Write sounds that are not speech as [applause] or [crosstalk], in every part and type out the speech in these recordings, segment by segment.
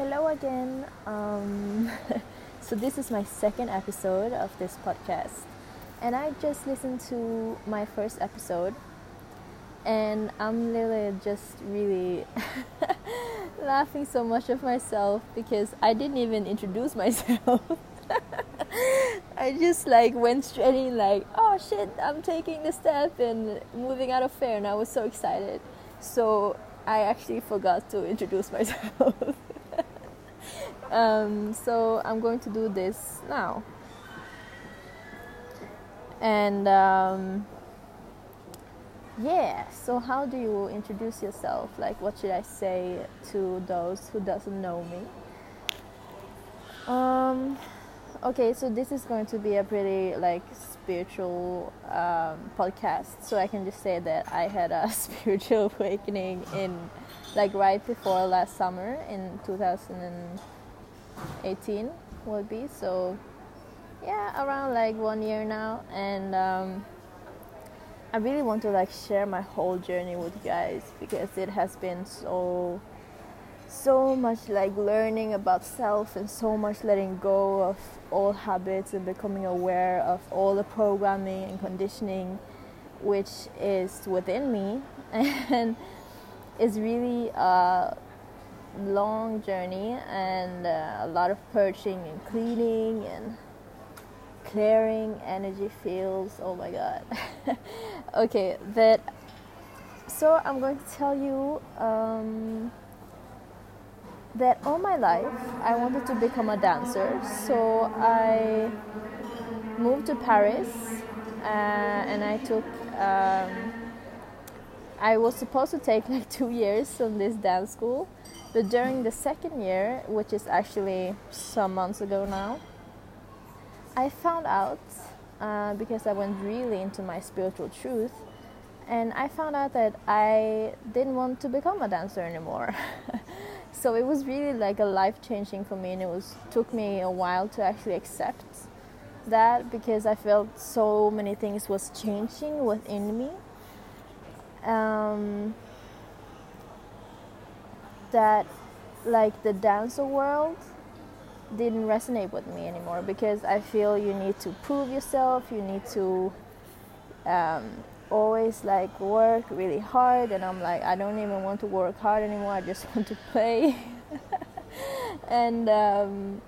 hello again. Um, [laughs] so, this is my second episode of this podcast, and I just listened to my first episode, and I'm literally just really [laughs] laughing so much of myself because I didn't even introduce [laughs] myself. I just like went straight in like, oh shit, I'm taking the step and moving out of fair, and I was so excited. So I actually forgot to introduce myself. Um, so I'm going to do this now. And um, yeah, so how do you introduce yourself? Like, what should I say to those who doesn't know me? Um, okay, so this is going to be a pretty like spiritual um, podcast. So I can just say that I had a [laughs] spiritual awakening in like right before last summer in 2018 would be. So yeah, around like one year now, and um, I really want to like share my whole journey with you guys because it has been so so much like learning about self and so much letting go of old habits and becoming aware of all the programming and conditioning which is within me [laughs] and it's really a long journey and uh, a lot of purging and cleaning and clearing energy fields oh my god [laughs] okay that so i'm going to tell you um, that all my life I wanted to become a dancer. So I moved to Paris uh, and I took. Um, I was supposed to take like [laughs] two years on this dance school, but during the second year, which is actually some months ago now, I found out uh, because I went really into my spiritual truth, and I found out that I didn't want to become a dancer anymore. [laughs] so it was really like a life changing for me and it was took me a while to actually accept that because i felt so many things was changing within me um, that like the dancer world didn't resonate with me anymore because i feel you need to prove yourself you need to um, always like work really hard and I'm like I don't even want to work hard anymore I just [laughs] want to play. [laughs] And um,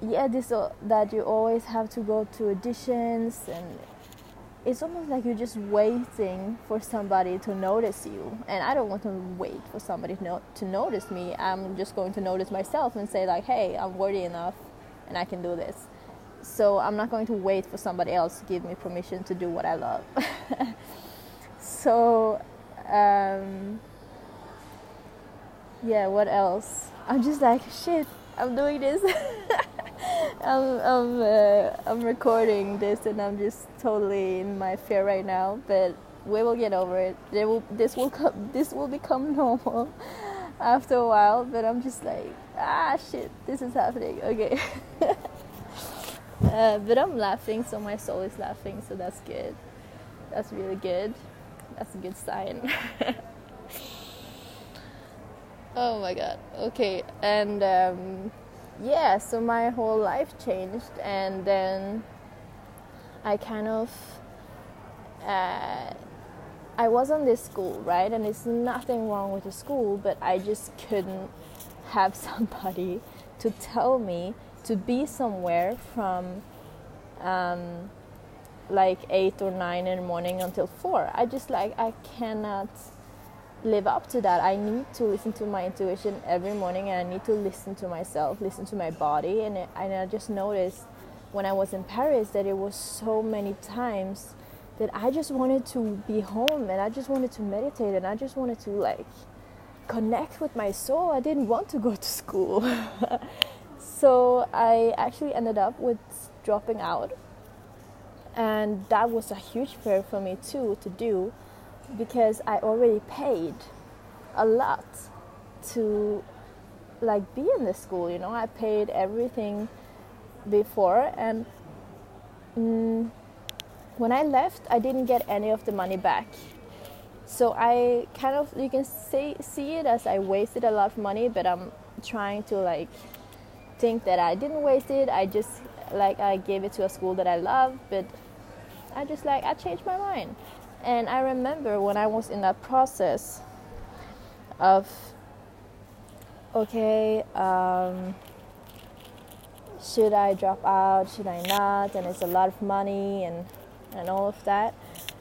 yeah this uh, that you always have to go to auditions and it's almost like you're just waiting for somebody to notice you and I don't want to wait for somebody to, no- to notice me I'm just going to notice myself and say like hey I'm worthy enough and I can do this so I'm not going to wait for somebody else to give me permission to do what I love. [laughs] so, um, yeah, what else? I'm just like, shit, I'm doing this. [laughs] I'm I'm uh, I'm recording this and I'm just totally in my fear right now, but we will get over it. There will this will come this will become [laughs] normal after a while, but I'm just like, ah shit, this is happening. Okay. [laughs] Uh, but I'm laughing, so my soul is laughing, so that's good. That's really good. That's a good sign. [laughs] oh my god. Okay, and um, yeah, so my whole life changed, and then I kind of. Uh, I was on this school, right? And it's nothing wrong with the school, but I just couldn't have [laughs] somebody to tell me to be somewhere from um, like eight or nine in the morning until four. I just like I cannot live up to that. I need to listen to my intuition every morning, and I need to listen to myself, listen to my body, and it, and I just noticed when I was in Paris that it was so many times that I just wanted to be home and I just wanted to meditate and I just wanted to like connect with my soul. I didn't want to go to school. [laughs] So I actually ended up with dropping out. And that was a huge fear for me too to do because I already paid a lot to like be in the school, you know. I paid everything before and mm, when I left, I didn't get any of the money back. So I kind of you can say see it as I wasted a lot of money, but I'm trying to like think that I didn't waste it. I just like I gave it to a school that I love, but I just like I changed my mind. And I remember when I was in that process of okay, um, should I drop out? Should I not? And it's a lot of money and and all of that.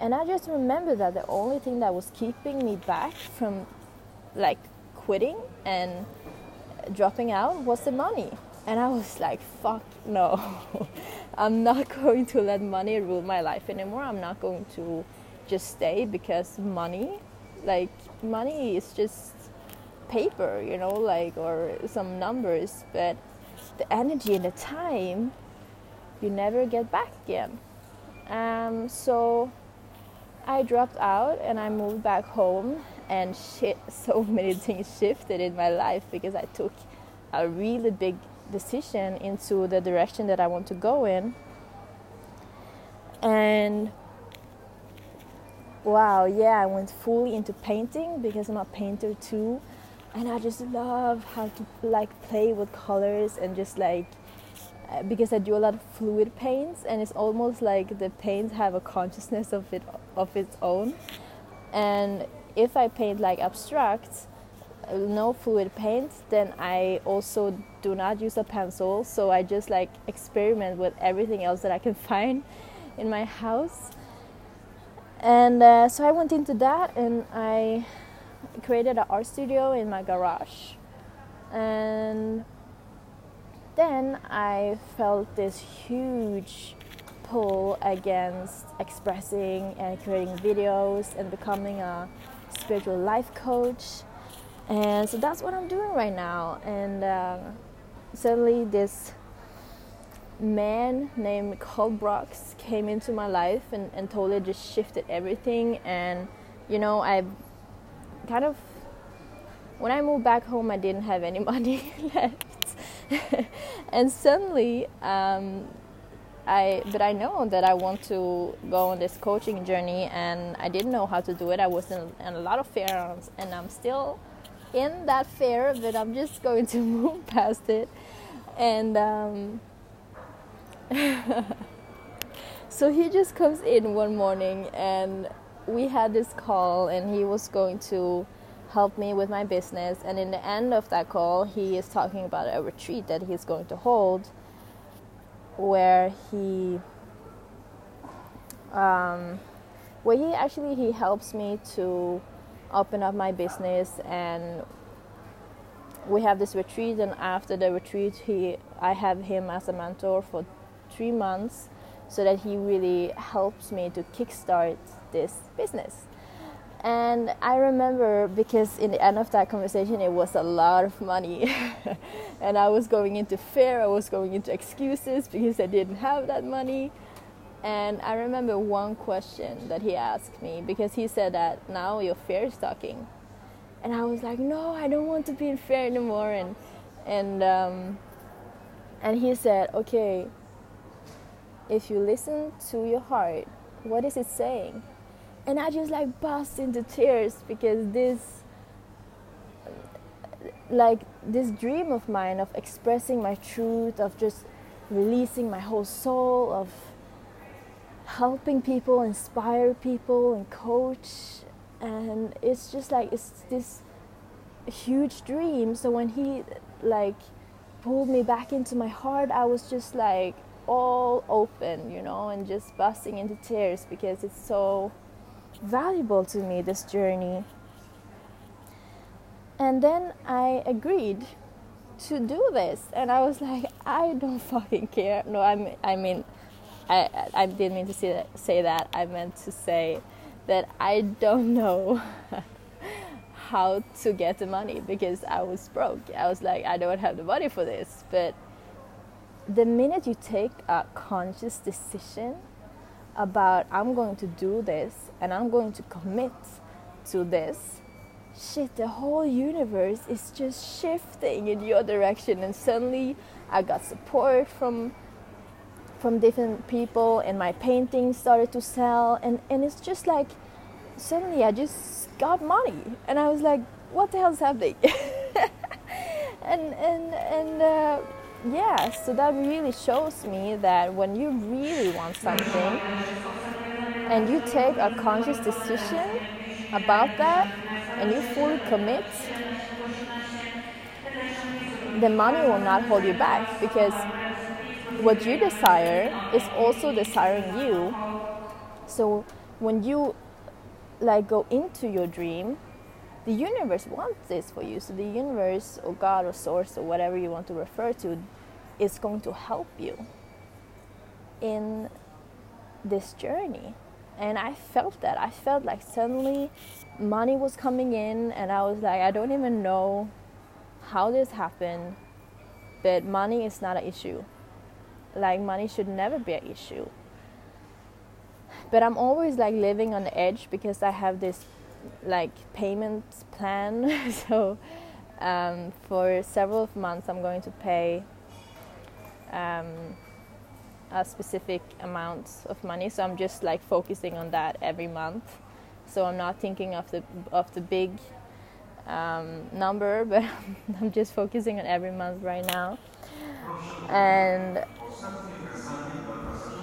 And I just remember that the only thing that was keeping me back from like quitting and dropping out was the money. And I was like, fuck no. [laughs] I'm not [laughs] going to let money rule my life anymore. I'm not going to just stay because money, like, money is just paper, you know, like, or some numbers. But the energy and the time, you never get back again. Um, so I dropped out and I moved back home, and shit, [laughs] so many things shifted in my life because I took a really big decision into the direction that I want to go in. And wow, yeah, I went fully into painting because I'm a painter too. And I just love how to like play with colors and just like uh, because I do a lot of fluid paints and it's almost like the paints have a consciousness of it of its own. And if I paint like abstract, no fluid paint, then I also do not use a pencil. So I just like experiment with everything else that I can [laughs] find in my house. And uh, so I went into that and I created an art studio in my garage. And then I felt this huge pull against expressing and creating videos and becoming a spiritual life coach and so that's what I'm doing right now. And uh, suddenly, this man named Carl Brooks came into my life and, and totally just shifted everything. And you know, I kind of when I moved back home, I didn't have any [laughs] money left, [laughs] and suddenly. Um, I, but I know that I want to go on this coaching journey, and I didn't know how to do it. I was in, in a lot of fear, and I'm still in that fear, but I'm just going to [laughs] move past it. And um, [laughs] so he just comes in one morning, and we had this call, and he was going to help me with my business. And in the end of that call, he is talking about a retreat that he's going to hold where he um, where he actually he helps me to open up my business and we have this retreat and after the retreat he I have him as a mentor for 3 months so that he really helps me to kickstart this business. And I remember because in the end of that conversation, it was a lot of money. [laughs] and I was going into fear, I was going into excuses because I didn't have that money. And I remember one question that he asked me because he said that now your fear is talking. And I was like, no, I don't want to be in fear anymore. And, and, um, and he said, okay, if you listen to your heart, what is it saying? And I just like burst into tears because this, like this dream of mine of expressing my truth, of just releasing my whole soul, of helping people, inspire people, and coach. And it's just like it's this huge dream. So when he like pulled me back into my heart, I was just like all open, you know, and just busting into tears because it's so valuable to me this journey. And then I agreed to do this, and I was like, I don't fucking care. No, I mean, I mean, I, I didn't mean to say that, say that. I meant to say that I don't know [laughs] how to get the money because I was broke. I was like, I don't have the money for this. But the minute you take a conscious decision about, I'm going to do this and I'm going to commit to this, shit, the whole universe is just shifting in your direction. And suddenly I got support from from different people and my paintings started to sell. And, and it's just like suddenly I just got money. And I was like what the hell is happening? [laughs] And and uh, yeah, so that really shows me that when you really want something and you take a conscious decision about that and you fully commit, the money will not hold you back because what you desire is also desiring you. So when you like go into your dream, the universe wants this for you. So the universe or God or source or whatever you want to refer to is going to help you in this journey. And I felt that. I felt like suddenly money was coming in and I was like I don't even know how this happened, but money is not an issue. Like money should never be an issue. But I'm always like living on the edge because I have this like payment plan. [laughs] so um, for several months, I'm going to pay um, a specific amount of money. So I'm just like focusing on that every month. So I'm not thinking of the of the big um, number, [laughs] but I'm just focusing on every month right now. And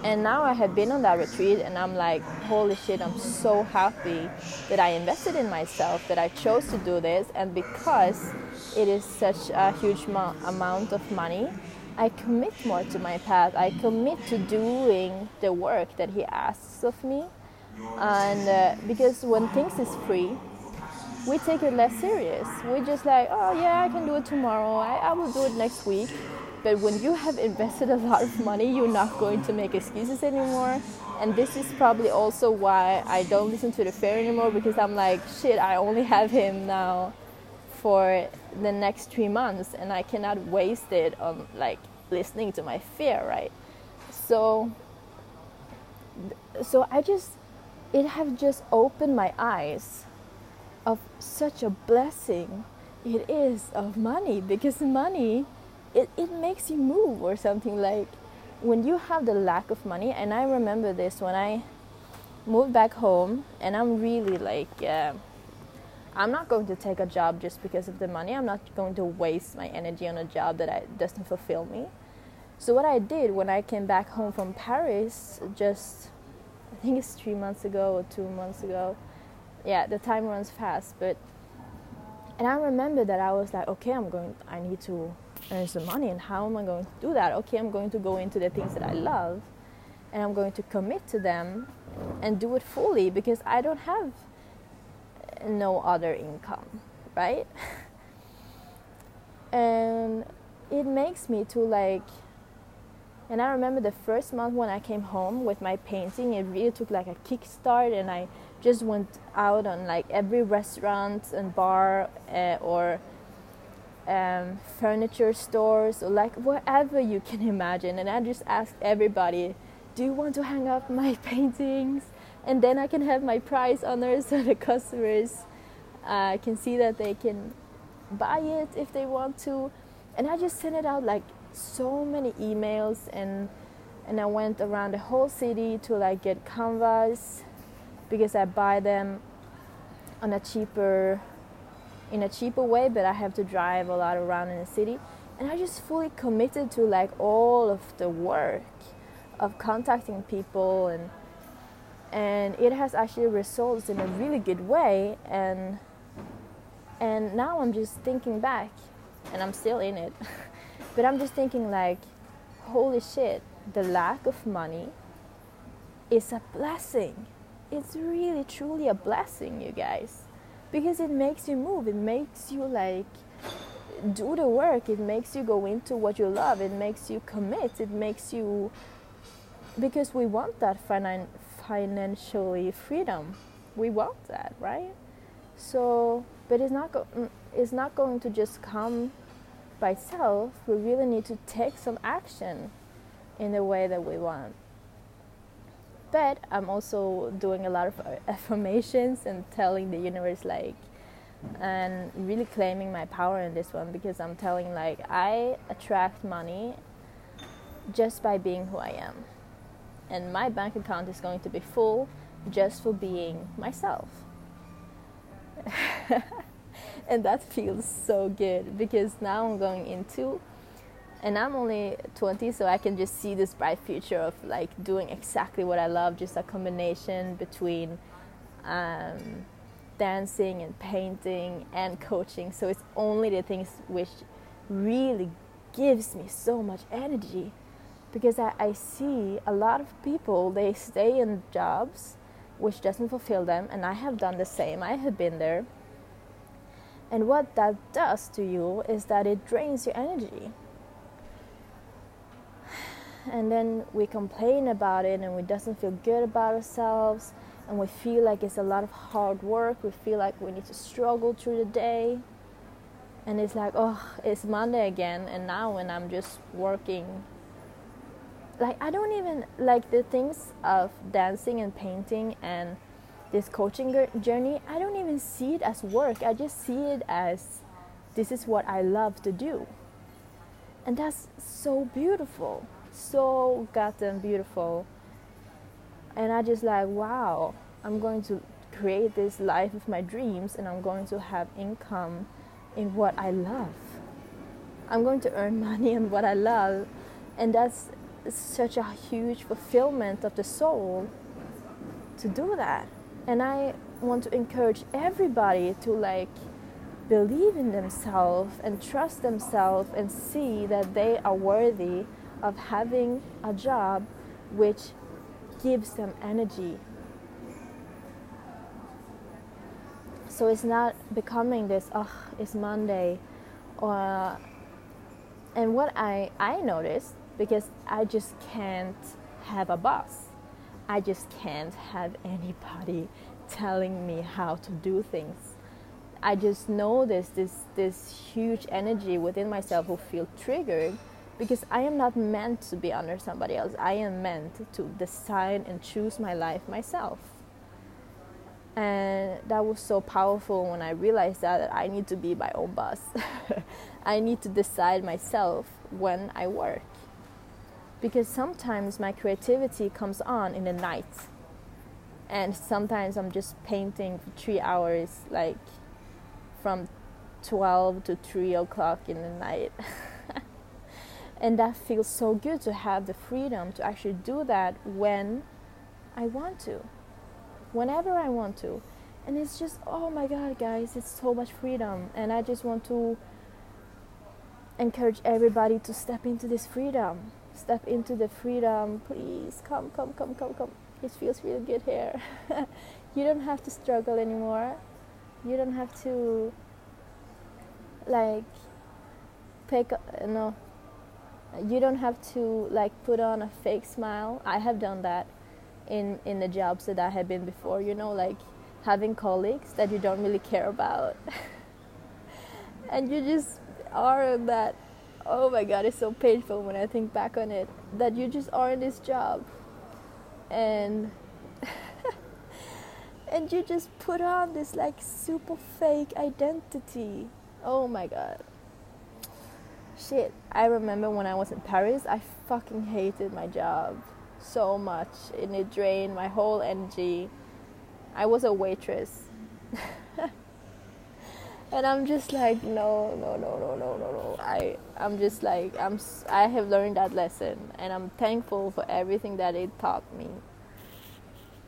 and now I have been on that retreat, and I'm like, holy shit, I'm so happy that I invested in myself, that I chose to do this, and because it is such a huge mo- amount of money, I commit more to my path. I commit to doing the work that He asks of me, and uh, because when things is free, we take it less serious. We just like, oh yeah, I can do it tomorrow. I, I will do it next week but when you have invested a lot of money, you're not going to make excuses anymore. And this is probably also why I don't listen to the fair anymore because I'm like, shit, I only have him now for the next three months and I cannot waste it on like listening to my fear, right? So, so I just, it have just opened my eyes of such a blessing it is of money because money it, it makes you move or something like when you have the lack of money and i remember this when i moved back home and i'm really like uh, i'm not going to take a job just because of the money. I'm not going to waste my energy on a job that I, doesn't fulfill me. So what i did when i came back home from paris just i think it's three months ago or two months ago. Yeah the time runs fast but and i remember that i was like okay i'm going i need to earn some money and how am i going to do that? Okay i'm going to go into the things that i love and i'm going to commit to them and do it fully because i don't have no other income right? [laughs] And it makes me to like and i remember the first month when i came home with my painting it really took like a kickstart and i just went out on like every restaurant and bar uh, or um, furniture stores or like wherever you can imagine. And I just asked everybody, do you want to hang up my [laughs] paintings? And then I can have my price on there so the customers uh, can see that they can buy it if they want to. And I just sent it out like so many emails and and I went around the whole city to like get canvas because I buy them on a cheaper in a cheaper way, but I have to drive a lot around in the city. And I just fully committed to like all of the work of contacting people and and it has actually results in a really good way and and now I'm just thinking back and I'm still in it. [laughs] but I'm just thinking like holy shit, the lack of money is a blessing. It's really truly a blessing, you guys because it makes you move. It makes you like do the work. It makes you go into what you love. It makes you commit. It makes you because we want that finan- financially freedom. We want that right? So but it's not go- mm, it's not going to just come by itself. We really need to take some action in the way that we want but I'm also doing a lot of uh, [laughs] affirmations and telling the universe like and really claiming my power in this one because I'm telling like I attract money just by being who I am. And my bank account is going to be full just for being myself. [laughs] and that feels so good because now I'm going into and I'm only 20, so I can just see this bright future of like doing exactly what I love, just a combination between um, dancing and painting and coaching. So it's only the things which really gives me so much energy because I, I see a lot of people they stay in jobs which doesn't fulfill them and I have done the same. I have been there. And what that does to you is that it drains your energy and then we complain about it and we doesn't feel good about ourselves and we feel like it's a lot of hard work. We feel like we need to struggle through the day. And it's like oh it's monday again and now when i'm just working. Like i don't even like the things of dancing and painting and this coaching journey i don't even see it as work. I just see it as this is what i love to do. And that's so beautiful so goddamn beautiful. And I just like, wow, I'm going to create this life of my dreams and I'm going to have income in what I love. I'm going to earn [laughs] money in what I love. And that's such a huge fulfillment of the soul to do that. And I want to encourage everybody to like believe in themselves and trust themselves and see that they are worthy of having a job which gives them energy. So it's not becoming this, oh, it's Monday. Or, and what I, I noticed, because I just can't have a boss, I just can't have anybody telling me how to do things. I just know this this this huge energy within myself who feel triggered because I am not meant to be under somebody else. I am meant to design and choose my life myself. And that was so powerful when I realized that I need to be my own boss. [laughs] I need to decide myself when I work. Because sometimes my creativity comes on in the night. And sometimes I'm just painting for three hours, like from 12 to 3 o'clock in the night. [laughs] and that feels so good to have the freedom to actually do that when I want to, whenever I want to. And it's just, oh my God, guys, it's so much freedom. And I just want to encourage everybody to step into this freedom. Step into the freedom. Please come, come, come, come, come. It feels really good here. [laughs] you don't have to struggle anymore. You don't have to, like, pick, up no, you don't have to like put on a fake smile. I have done that in in the jobs that i have been before you know like having colleagues that you don't really care about. [laughs] And you just are that oh my god it's so painful when i think back on it that you just are in this job. And [laughs] and you just put on this like super fake identity. Oh my god shit, I remember when I was in Paris, I fucking hated my job so much and it drained my whole energy. I was a waitress. [laughs] and I'm just like no no no no no no no I I'm just like I'm I have learned that lesson and I'm thankful for everything that it taught me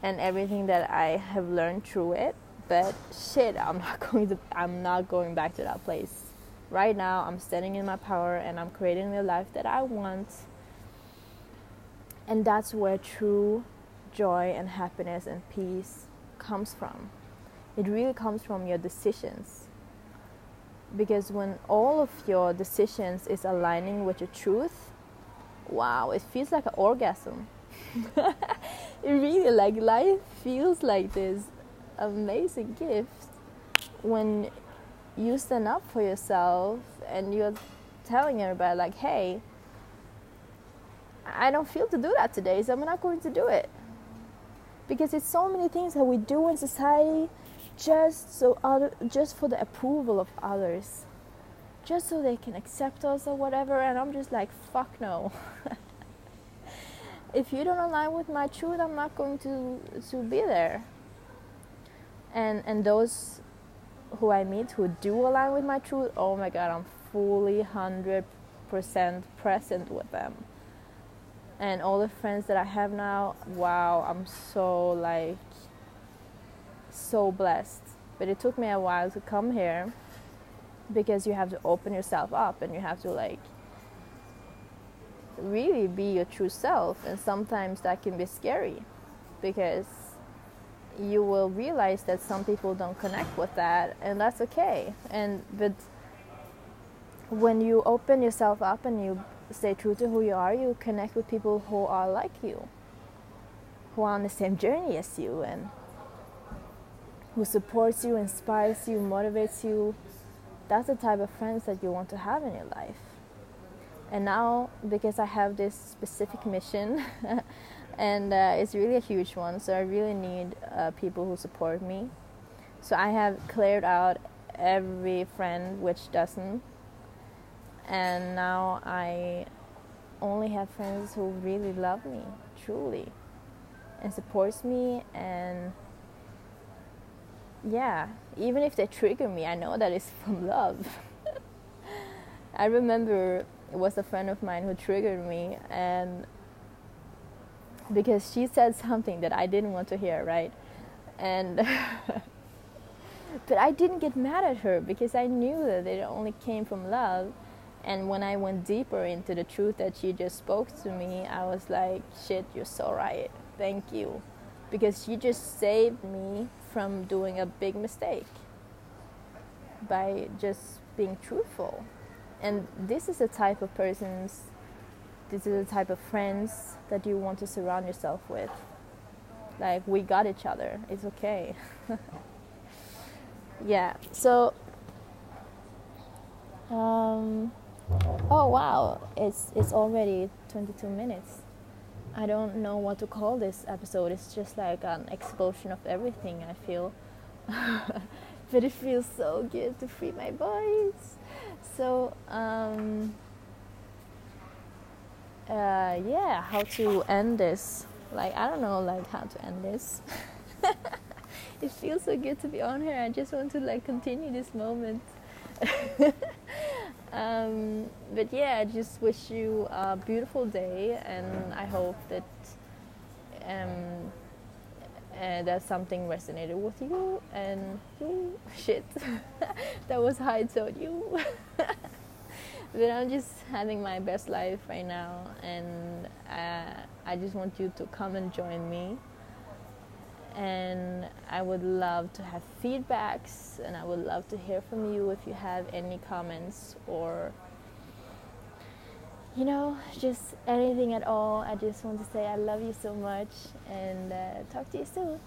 and everything that I have learned through it but shit I'm not [laughs] going to I'm not going back to that place right now I'm standing in my power and I'm creating the life that I want. And that's where true joy and happiness and peace comes from. It really comes from your decisions. Because when all of your decisions is aligning with your truth, wow, it feels like an orgasm. [laughs] it really like life feels like this amazing gift when you stand up for yourself and you're telling everybody like hey i don't feel to do that today so i'm not going to do it. Because it's so many things that we do in society just so other just for the approval of others. Just so they can accept us or whatever and i'm just like fuck no. [laughs] If you don't align with my truth i'm not going to to be there. And and those who I meet who do align with my truth, oh my god, I'm fully 100 100% present with them. And all the friends that I have now, wow, I'm so like so blessed. But it took me a while to come here because you have to open yourself up and you have to like really be your true self and sometimes that can be scary because you will realize that some people don't connect with that and that's okay. And but when you open yourself up and you stay true to who you are you connect with people who are like you who are on the same journey as you and who supports you inspires you motivates you. That's the type of friends that you want to have in your life. And now because i have this specific mission [laughs] and uh, it's really a huge one so i really need uh, people who support me. So i have cleared out every friend which doesn't and now i only have friends who really love me truly and supports me and yeah even if they trigger me i know that it's [laughs] from love. [laughs] I remember it was a friend of mine who triggered me and because she said something that I didn't want to hear, right? And [laughs] but I didn't get mad at her because I knew that it only came from love. And when I went deeper into the truth that she just spoke to me, I was like, shit, you're so right. Thank you. Because she just saved me from doing a big mistake by just being truthful and this is the type of persons this is the type of friends that you want to surround yourself with. Like we got each other. It's okay. [laughs] Yeah so um, oh wow. It's it's already 22 minutes. I don't know what to call this episode. It's just like an explosion of everything i feel. [laughs] But it feels so good to free my voice so um, uh, yeah how to end this. Like i don't know like how to end this. [laughs] It feels so good to be on here. I just want to like continue this moment. [laughs] Um, but yeah i just wish you a beautiful day and i hope that um, uh, that something resonated with you and [laughs] shit that was I told you but I'm just having my best life right now and uh, I just want you to come and join me and I would love to have feedbacks and I would love to hear from you if you have any comments or you know, just anything at all. I just want to say I love you so much and uh, talk to you soon.